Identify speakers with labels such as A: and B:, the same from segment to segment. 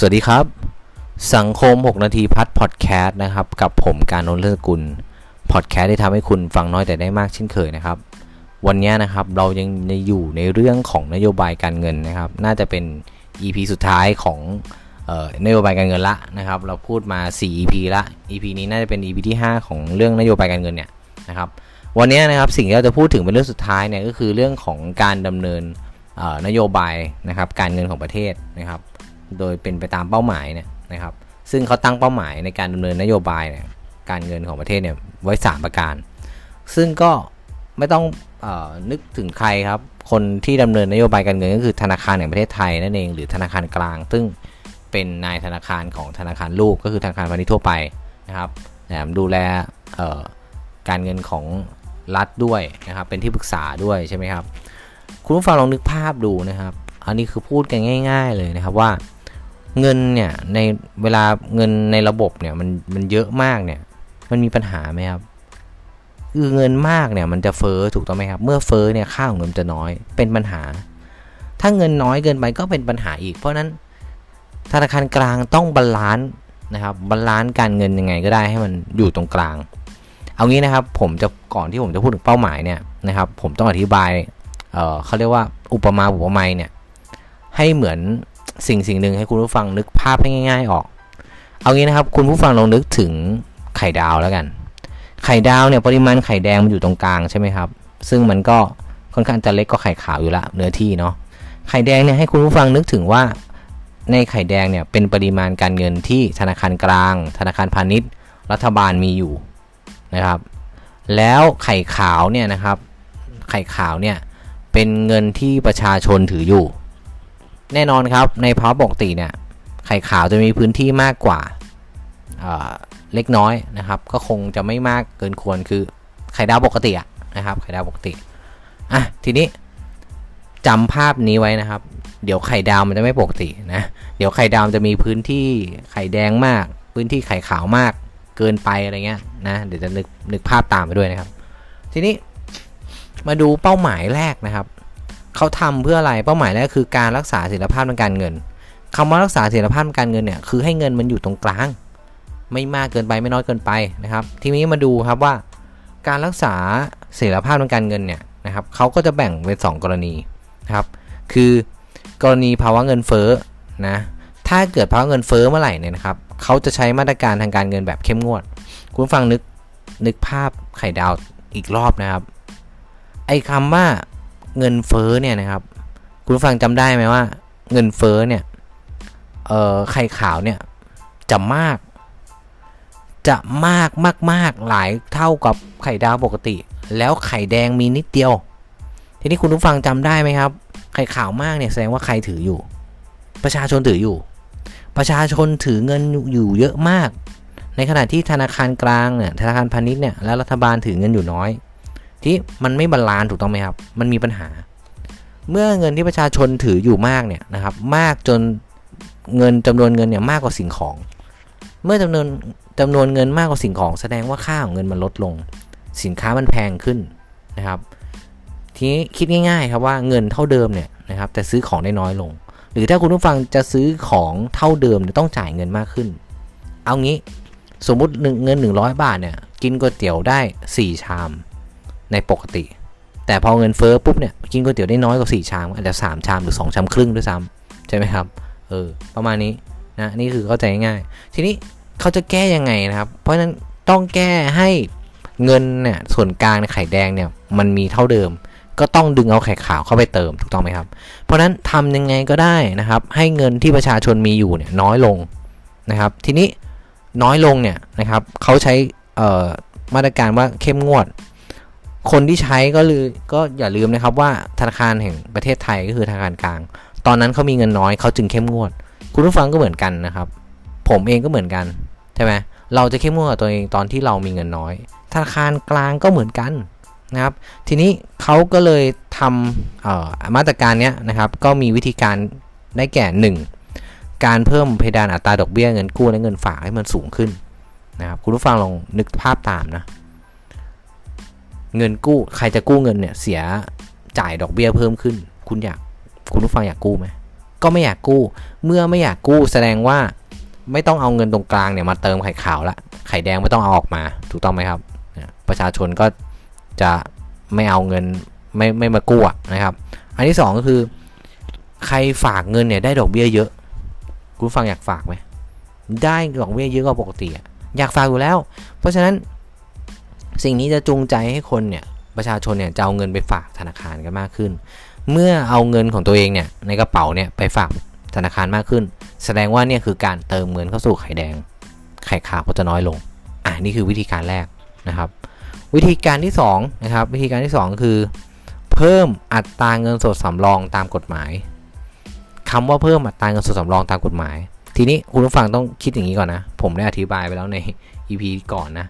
A: สวัสดีครับ สังคม 6 นาทีพัดพอดแคสต์นะครับ กับผมการนนท์เลิศกุลพอดแคสต์ที่ทำให้คุณฟังน้อยแต่ได้มากเช่นเคยนะครับ วันนี้นะครับเรายังอยู่ในเรื่องของนโยบายการเงินนะครับ น่าจะเป็น EP สุดท้ายของออนโยบายการเงินละนะครับ เราพูดมา 4 EP ละ EP นี้น่าจะเป็น EP ที่ 5 ของเรื่องนโยบายการเงินเนี่ยนะครับวันนี้นะครับสิ่งที่เราจะพูดถึงเป็นเรื่องสุดท้ายเนี่ยก็คือเรื่องของการดำเนินนโยบายนะครับการเงินของประเทศนะครับ โดยเป็นไปตามเป้าหมายเนี่ยนะครับ ซึ่งเขาตั้งเป้าหมายในการดำเนินนโยบายเนี่ยการเงินของประเทศเนี่ยไว้ 3 ประการ ซึ่งก็ไม่ต้องออนึกถึงใครครับ คนที่ดำเนินนโยบายการเงินก็คือธนาคารแห่งประเทศไทยนั่นเองหรือธนาคารกลาง ซึ่งเป็นนายธนาคารของธนาคารลูกก็คือธนาคารพาณิชย์ทั่วไปนะครับแถมดูแลการเงินของรัฐด้วยนะครับ เป็นที่ปรึกษาด้วยใช่ไหมครับ คุณผู้ฟังลองนึกภาพดูนะครับ อันนี้คือพูดกันง่าย ๆ เลยนะครับว่า เงินเนี่ยในเวลาเงินในระบบเนี่ยมันมันเยอะมากเนี่ย มันมีปัญหาไหมครับคือเงินมากเนี่ยมันจะเฟ้อถูกต้องไหมครับ เมื่อเฟ้อเนี่ยค่าของเงินจะน้อยเป็นปัญหา ถ้าเงินน้อยเกินไปก็เป็นปัญหาอีก เพราะนั้นธนาคารกลางต้อง balance นะครับ balance การเงินยังไงก็ได้ให้มันอยู่ตรงกลาง เอางี้นะครับผมจะก่อนที่ผมจะพูดถึงเป้าหมายเนี่ยนะครับ ผมต้องอธิบายเอ่อเขาเรียกว่าอุปมาอุปไมยเนี่ยให้เหมือน สิ่งสิ่งหนึ่งให้คุณผู้ฟังนึกภาพให้ง่าย ๆออก เอางี้นะครับ คุณผู้ฟังลองนึกถึงไข่ดาวแล้วกัน ไข่ดาวเนี่ยปริมาณไข่แดงมันอยู่ตรงกลางใช่ไหมครับ ซึ่งมันก็ค่อนข้างจะเล็กก็ไข่ขาวอยู่ละเนื้อที่เนาะ ไข่แดงเนี่ยให้คุณผู้ฟังนึกถึงว่า ในไข่แดงเนี่ยเป็นปริมาณการเงินที่ธนาคารกลาง ธนาคารพาณิชย์ รัฐบาลมีอยู่นะครับ แล้วไข่ขาวเนี่ยนะครับ ไข่ขาวเนี่ยเป็นเงินที่ประชาชนถืออยู่ แน่นอนครับในภาวะปกติเนี่ยไข่ขาวจะมีพื้นที่มากกว่าเล็กน้อยนะครับ ก็คงจะไม่มากเกินควรคือไข่ดาวปกติอะนะครับไข่ดาวปกติอะทีนี้จำภาพนี้ไว้นะครับ เดี๋ยวไข่ดาวมันจะไม่ปกตินะเดี๋ยวไข่ดาวจะมีพื้นที่ไข่แดงมาก พื้นที่ไข่ขาวมากเกินไปอะไรเงี้ยนะเดี๋ยวจะนึกนึกภาพตามไปด้วยนะครับ ทีนี้มาดูเป้าหมายแรกนะครับ เขาทำเพื่ออะไรเป้าหมายแรกคือการรักษาเสถียรภาพทางการเงินคำว่ารักษาเสถียรภาพทางการเงินเนี่ยคือให้เงินมันอยู่ตรงกลาง ไม่มากเกินไปไม่น้อยเกินไปนะครับ ทีนี้มาดูครับว่า การรักษาเสถียรภาพทางการเงินเนี่ยนะครับเขาก็จะแบ่งเป็น2กรณีนะครับ คือกรณีภาวะเงินเฟ้อนะถ้าเกิดภาวะเงินเฟ้อเมื่อไหร่เนี่ยนะครับเขาจะใช้มาตรการทางการเงินแบบเข้มงวด คุณฟังนึกนึกภาพไข่ดาวอีกรอบนะครับ ไอ้คำว่า เงินเฟ้อเนี่ยนะครับ คุณฟังจำได้ไหมว่า เงินเฟ้อเนี่ยเอ่อไข่ขาวเนี่ยจะมาก จะมากมากมากหลายเท่ากับไข่ดาวปกติ แล้วไข่แดงมีนิดเดียว ทีนี้คุณผู้ฟังจำได้ไหมครับ ไข่ขาวมากเนี่ยแสดงว่าใครถืออยู่ ประชาชนถืออยู่ ประชาชนถือเงินอยู่เยอะมาก ในขณะที่ธนาคารกลางเนี่ยธนาคารพาณิชย์เนี่ยและรัฐบาลถือเงินอยู่น้อย ที่มันไม่บาลานซ์ถูกต้องไหมครับ มันมีปัญหา เมื่อเงินที่ประชาชนถืออยู่มากเนี่ยนะครับ มากจนเงินจำนวนเงินเนี่ยมากกว่าสิ่งของ เมื่อจำนวนจำนวนเงินมากกว่าสิ่งของ แสดงว่าค่าของเงินมันลดลง สินค้ามันแพงขึ้นนะครับ ทีนี้คิดง่ายๆครับว่าเงินเท่าเดิมเนี่ยนะครับแต่ซื้อของได้น้อยลง หรือถ้าคุณผู้ฟังจะซื้อของเท่าเดิมต้องจ่ายเงินมากขึ้น เอางี้สมมุติเงิน 100 บาทเนี่ยกินก๋วยเตี๋ยวได้ 4 ชาม ในปกติ แต่พอเงินเฟ้อปุ๊บเนี่ยกินก๋วยเตี๋ยวได้น้อยกว่า4ชามอาจจะ3ชามหรือ2ชามครึ่งด้วยซ้ำใช่ไหมครับเออประมาณนี้นะนี่คือเข้าใจง่ายทีนี้เขาจะแก้ยังไงนะครับ เพราะฉะนั้นต้องแก้ให้เงินเนี่ยส่วนกลางในไข่แดงเนี่ยมันมีเท่าเดิม ก็ต้องดึงเอาไข่ขาวเข้าไปเติมถูกต้องไหมครับ เพราะฉะนั้นทำยังไงก็ได้นะครับ ให้เงินที่ประชาชนมีอยู่เนี่ยน้อยลงนะครับ ทีนี้น้อยลงเนี่ยนะครับเขาใช้มาตรการว่าเข้มงวด คนที่ใช้ก็ลือก็อย่าลืมนะครับว่าธนาคารแห่งประเทศไทยก็คือธนาคารกลาง ตอนนั้นเขามีเงินน้อยเขาจึงเข้มงวด คุณผู้ฟังก็เหมือนกันนะครับ ผมเองก็เหมือนกันใช่ไหมเราจะเข้มงวดกับตัวเองตอนที่เรามีเงินน้อย ธนาคารกลางก็เหมือนกันนะครับ ทีนี้เขาก็เลยทำมาตรการนี้นะครับ ก็มีวิธีการได้แก่ 1. การเพิ่มเพดานอัตราดอกเบี้ยเงินกู้และเงินฝากให้มันสูงขึ้นนะครับคุณผู้ฟังลองนึกภาพตามนะ เงินกู้ใครจะกู้เงินเนี่ยเสียจ่ายดอกเบี้ยเพิ่มขึ้น คุณอยากคุณผู้ฟังอยากกู้ไหมก็ไม่อยากกู้ เมื่อไม่อยากกู้แสดงว่าไม่ต้องเอาเงินตรงกลางเนี่ยมาเติมไข่ขาวละไข่แดงไม่ต้องเอาออกมาถูกต้องไหมครับประชาชนก็จะไม่เอาเงินไม่ไม่มากู้นะครับ อันที่ 2 ก็คือ ใครฝากเงินเนี่ยได้ดอกเบี้ยเยอะ คุณฟังอยากฝากไหมได้ดอกเบี้ยเยอะกว่าปกติอยากฝากอยู่แล้ว เพราะฉะนั้น สิ่งนี้จะจูงใจให้คนเนี่ยประชาชนเนี่ยจะเอาเงินไปฝากธนาคารกันมากขึ้น เมื่อเอาเงินของตัวเองเนี่ยในกระเป๋าเนี่ยไปฝากธนาคารมากขึ้น แสดงว่าเนี่ยคือการเติมเงินเข้าสู่ไข่แดง ไข่ขาวก็จะน้อยลง อ่านี่คือวิธีการแรกนะครับ วิธีการที่2นะครับวิธีการที่ 2 คือ เพิ่มอัตราเงินสดสำรองตามกฎหมายคำว่าเพิ่มอัตราเงินสดสำรองตามกฎหมาย ทีนี้คุณผู้ฟังต้องคิดอย่างนี้ก่อนนะ ผมได้อธิบายไปแล้วใน EP ก่อนนะ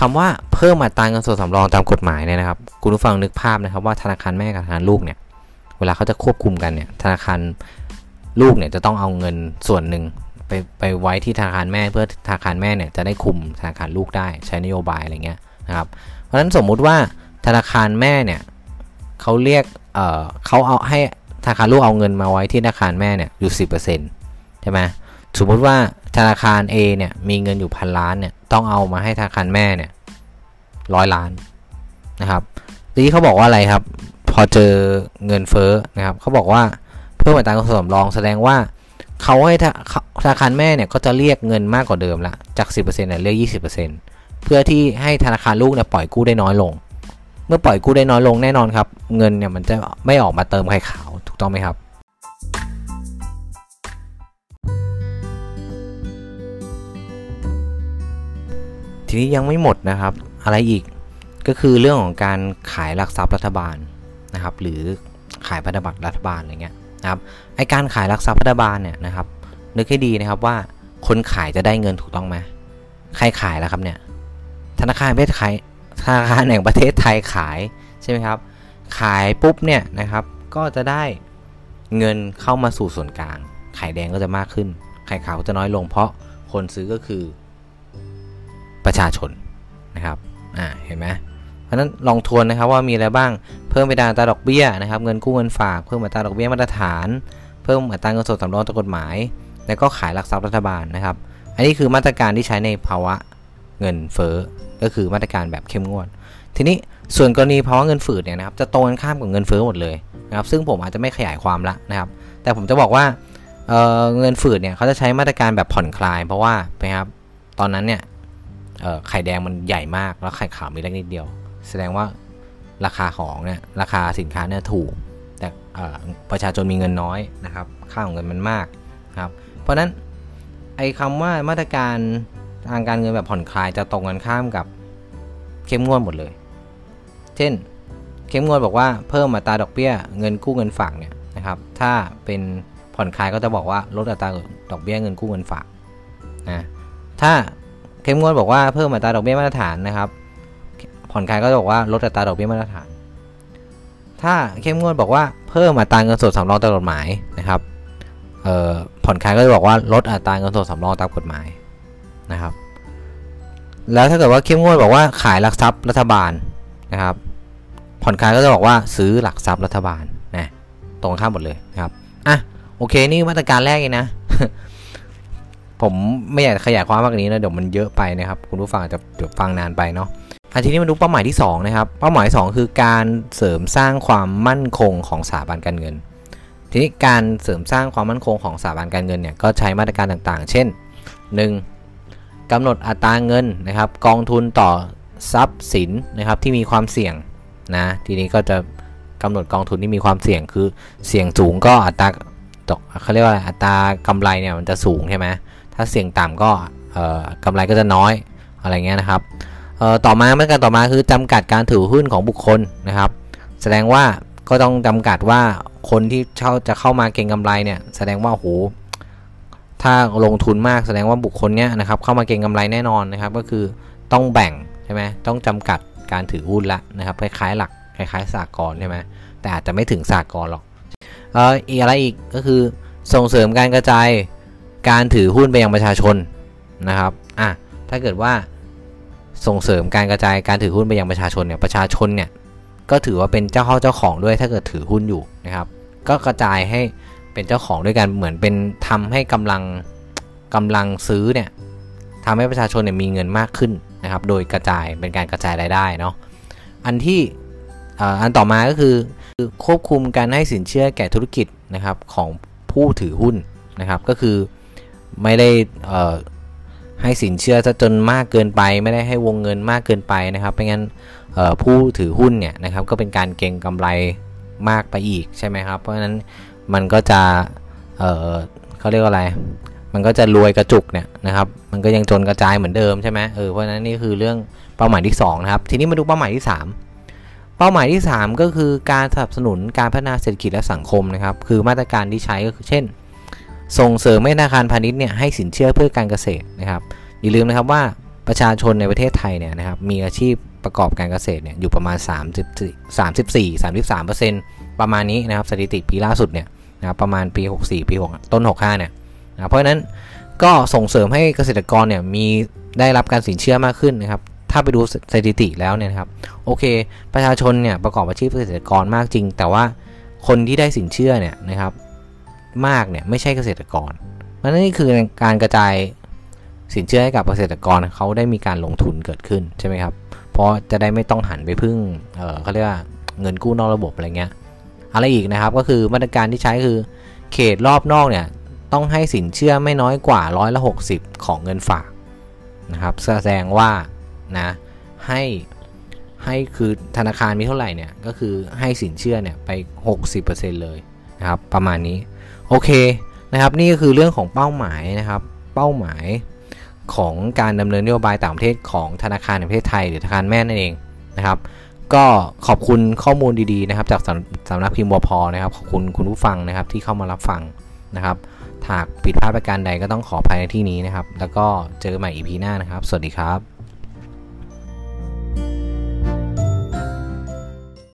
A: คำว่าเพิ่มอัตราเงินสดสำรองตามกฎหมายเนี่ยนะครับ คุณผู้ฟังนึกภาพนะครับว่าธนาคารแม่กับธนาคารลูกเนี่ย เวลาเขาจะควบคุมกันเนี่ย ธนาคารลูกเนี่ยจะต้องเอาเงินส่วนหนึ่งไปไปไว้ที่ธนาคารแม่เพื่อธนาคารแม่เนี่ยจะได้คุมธนาคารลูกได้ใช้นโยบายอะไรเงี้ยนะครับ เพราะฉะนั้นสมมุติว่าธนาคารแม่เนี่ยเขาเรียกเอ่อเขาเอาให้ธนาคารลูกเอาเงินมาไว้ที่ธนาคารแม่เนี่ยอยู่10%ใช่ไหม สมมติว่าธนาคาร A เนี่ยมีเงินอยู่พันล้านเนี่ยต้องเอามาให้ธนาคารแม่เนี่ยร้อยล้านนะครับทีนี้เขาบอกว่าอะไรครับ พอเจอเงินเฟ้อนะครับเขาบอกว่าเพิ่มอัตราการสำรองแสดงว่าเขาให้ธนาคารแม่เนี่ยก็จะเรียกเงินมากกว่าเดิมละจาก 10%เนี่ยเรียก 20%เพื่อที่ให้ธนาคารลูกเนี่ยปล่อยกู้ได้น้อยลง เมื่อปล่อยกู้ได้น้อยลงแน่นอนครับ เงินเนี่ยมันจะไม่ออกมาเติมไข่ขาวถูกต้องไหมครับ ทีนี้ยังไม่หมดนะครับ อะไรอีกก็คือเรื่องของการขายหลักทรัพย์รัฐบาลนะครับ หรือขายพันธบัตรรัฐบาลอะไรเงี้ยนะครับไอการขายหลักทรัพย์รัฐบาลเนี่ยนะครับนึกให้ดีนะครับว่าคนขายจะได้เงินถูกต้องไหมใครขายแล้วครับเนี่ย ธนาคารประเทศไทยธนาคารแห่งประเทศไทยขายใช่ไหมครับ ขายปุ๊บเนี่ยนะครับ ก็จะได้เงินเข้ามาสู่ส่วนกลาง ไข่แดงก็จะมากขึ้น ไข่ขาวก็จะน้อยลง เพราะคนซื้อก็คือ ประชาชนนะครับอ่าเห็นไหมเพราะนั้นลองทวนนะครับว่ามีอะไรบ้างเพิ่มไปดาตราดอกเบี้ยนะครับเงินกู้เงินฝากเพิ่มอัตราดอกเบี้ยมาตรฐาน เพิ่มอัตราเงินสดสำรองตามกฎหมาย แล้วก็ขายหลักทรัพย์รัฐบาลนะครับ อันนี้คือมาตรการที่ใช้ในภาวะเงินเฟ้อก็คือมาตรการแบบเข้มงวด ทีนี้ส่วนกรณีภาวะเงินฝืดเนี่ยนะครับจะตรงกันข้ามกับเงินเฟ้อหมดเลยนะครับซึ่งผมอาจจะไม่ขยายความละนะครับ แต่ผมจะบอกว่าเเงินฝืดเนี่ยเขาจะใช้มาตรการแบบผ่อนคลาย เพราะว่านะครับตอนนั้นเนี่ย ไข่แดงมันใหญ่มากแล้วไข่ขาวมีเล็กนิดเดียว แสดงว่าราคาของเนี่ยราคาสินค้าเนี่ยถูก แต่ประชาชนมีเงินน้อยนะครับ ค่าของเงินมันมากครับ เพราะนั้นไอ้คำว่ามาตรการทางการเงินแบบผ่อนคลายจะตรงกันข้ามกับเข้มงวดหมดเลย เช่น เข้มงวดบอกว่าเพิ่มอัตราดอกเบี้ยเงินกู้เงินฝากเนี่ยนะครับ ถ้าเป็นผ่อนคลายก็จะบอกว่าลดอัตราดอกเบี้ยเงินกู้เงินฝากนะ ถ้า เข้มงวดบอกว่าเพิ่มอัตราดอกเบี้ยมาตรฐานนะครับ ผ่อนคลายก็บอกว่าลดอัตราดอกเบี้ยมาตรฐาน ถ้าเข้มงวดบอกว่าเพิ่มอัตราเงินสดสำรองตามกฎหมายนะครับผ่อนคลายก็จะบอกว่าลดอัตราเงินสดสำรองตามกฎหมายนะครับ แล้วถ้าเกิดว่าเข้มงวดบอกว่าขายหลักทรัพย์รัฐบาลนะครับ ผ่อนคลายก็จะบอกว่าซื้อหลักทรัพย์รัฐบาลนะตรงข้ามหมดเลยนะครับอะโอเคนี่มาตรการแรกเองนะ ผมไม่อยากขยายความมากกว่านี้นะเดี๋ยวมันเยอะไปนะครับ คุณผู้ฟังจะเดี๋ยวฟังนานไปเนาะอันทีนี้มาดูเป้าหมายที่ 2 นะครับ เป้าหมาย 2 คือการเสริมสร้างความมั่นคงของสถาบันการเงิน ทีนี้การเสริมสร้างความมั่นคงของสถาบันการเงินเนี่ยก็ใช้มาตรการต่างๆ เช่น 1. กำหนดอัตราเงินนะครับ กองทุนต่อทรัพย์สินนะครับที่มีความเสี่ยงนะทีนี้ก็จะกำหนดกองทุนที่มีความเสี่ยงคือเสี่ยงสูงก็อัตราตกเขาเรียกว่าอัตรากำไรเนี่ยมันจะสูงใช่ไหม ถ้าเสี่ยงต่ำก็กำไรก็จะน้อยอะไรเงี้ยนะครับต่อมาเมื่อการต่อมาคือจำกัดการถือหุ้นของบุคคลนะครับ แสดงว่าก็ต้องจำกัดว่าคนที่เช่าจะเข้ามาเก็งกำไรเนี่ยแสดงว่าโหถ้าลงทุนมากแสดงว่าบุคคลเนี้ยนะครับเข้ามาเก็งกำไรแน่นอนนะครับ ก็คือต้องแบ่งใช่ไหมต้องจำกัดการถือหุ้นละนะครับคล้ายๆหลักคล้ายๆสากลใช่ไหมแต่อาจจะไม่ถึงสากลหรอกเอออีกอะไรอีกก็คือส่งเสริมการกระจาย การถือหุ้นไปยังประชาชนนะครับอะถ้าเกิดว่าส่งเสริมการกระจายการถือหุ้นไปยังประชาชนเนี่ยประชาชนเนี่ยก็ถือว่าเป็นเจ้าเข้าเจ้าของด้วยถ้าเกิดถือหุ้นอยู่นะครับ ก็กระจายให้เป็นเจ้าของด้วยกันเหมือนเป็นทำให้กำลังกำลังซื้อเนี่ยทำให้ประชาชนเนี่ยมีเงินมากขึ้นนะครับ โดยกระจายเป็นการกระจายรายได้เนาะอันที่อันต่อมาก็คือควบคุมการให้สินเชื่อแก่ธุรกิจนะครับของผู้ถือหุ้นนะครับ ก็คือ ไม่ได้ให้สินเชื่อซะจนมากเกินไป ไม่ได้ให้วงเงินมากเกินไปนะครับไม่งั้นผู้ถือหุ้นเนี่ยนะครับก็เป็นการเก็งกำไรมากไปอีกใช่ไหมครับ เพราะฉะนั้นมันก็จะเเขาเรียกว่าอะไร มันก็จะรวยกระจุกเนี่ยนะครับ มันก็ยังจนกระจายเหมือนเดิมใช่ไหมเออเพราะฉะนั้นนี่คือเรื่องเป้าหมายที่2นะครับทีนี้มาดูเป้าหมายที่ 3 เป้าหมายที่ 3 ก็คือการสนับสนุนการพัฒนาเศรษฐกิจและสังคมนะครับ คือมาตรการที่ใช้ก็คือเช่น ส่งเสริมให้ธนาคารพาณิชย์เนี่ยให้สินเชื่อเพื่อการเกษตรนะครับอย่าลืมนะครับว่าประชาชนในประเทศไทยเนี่ยนะครับมีอาชีพประกอบการเกษตรเนี่ยอยู่ประมาณ 34 34 33ประมาณนี้นะครับสถิติปีล่าสุดเนี่ยนะครับประมาณปี 64 ปี 6 ต้น 65 เนี่ยนะเพราะฉะนั้นก็ส่งเสริมให้เกษตรกรเนี่ยมีได้รับการสินเชื่อมากขึ้นนะครับ ถ้าไปดูสถิติแล้วเนี่ยครับ โอเค ประชาชนเนี่ยประกอบอาชีพเกษตรกรมากจริง แต่ว่าคนที่ได้สินเชื่อเนี่ยนะครับ มากเนี่ยไม่ใช่เกษตรกรเพราะนั่นนี่คือการกระจายสินเชื่อให้กับเกษตรกรเขาได้มีการลงทุนเกิดขึ้นใช่ไหมครับ เพราะจะได้ไม่ต้องหันไปพึ่งเเขาเรียกว่าเงินกู้นอกระบบอะไรเงี้ยอะไรอีกนะครับก็คือมาตรการที่ใช้คือเขตรอบนอกเนี่ยต้องให้สินเชื่อไม่น้อยกว่าร้อยละ60 ของเงินฝากนะครับแสดงว่านะให้ให้คือธนาคารมีเท่าไหร่เนี่ยก็คือให้สินเชื่อเนี่ยไป 60%เลยนะครับประมาณนี้ โอเคนะครับนี่ก็คือเรื่องของเป้าหมายนะครับเป้าหมายของการดำเนินนโยบายต่างประเทศของธนาคารแห่งประเทศไทย หรือธนาคารแม่นั่นเองนะครับ ก็ขอบคุณข้อมูลดีๆนะครับ จากสำนักพิมพ์วพนะครับขอบคุณคุณผู้ฟังนะครับที่เข้ามารับฟังนะครับหากผิดพลาดประการใดก็ต้องขออภัยในที่นี้นะครับ แล้วก็เจอใหม่อีพีหน้านะครับ สวัสดีครับ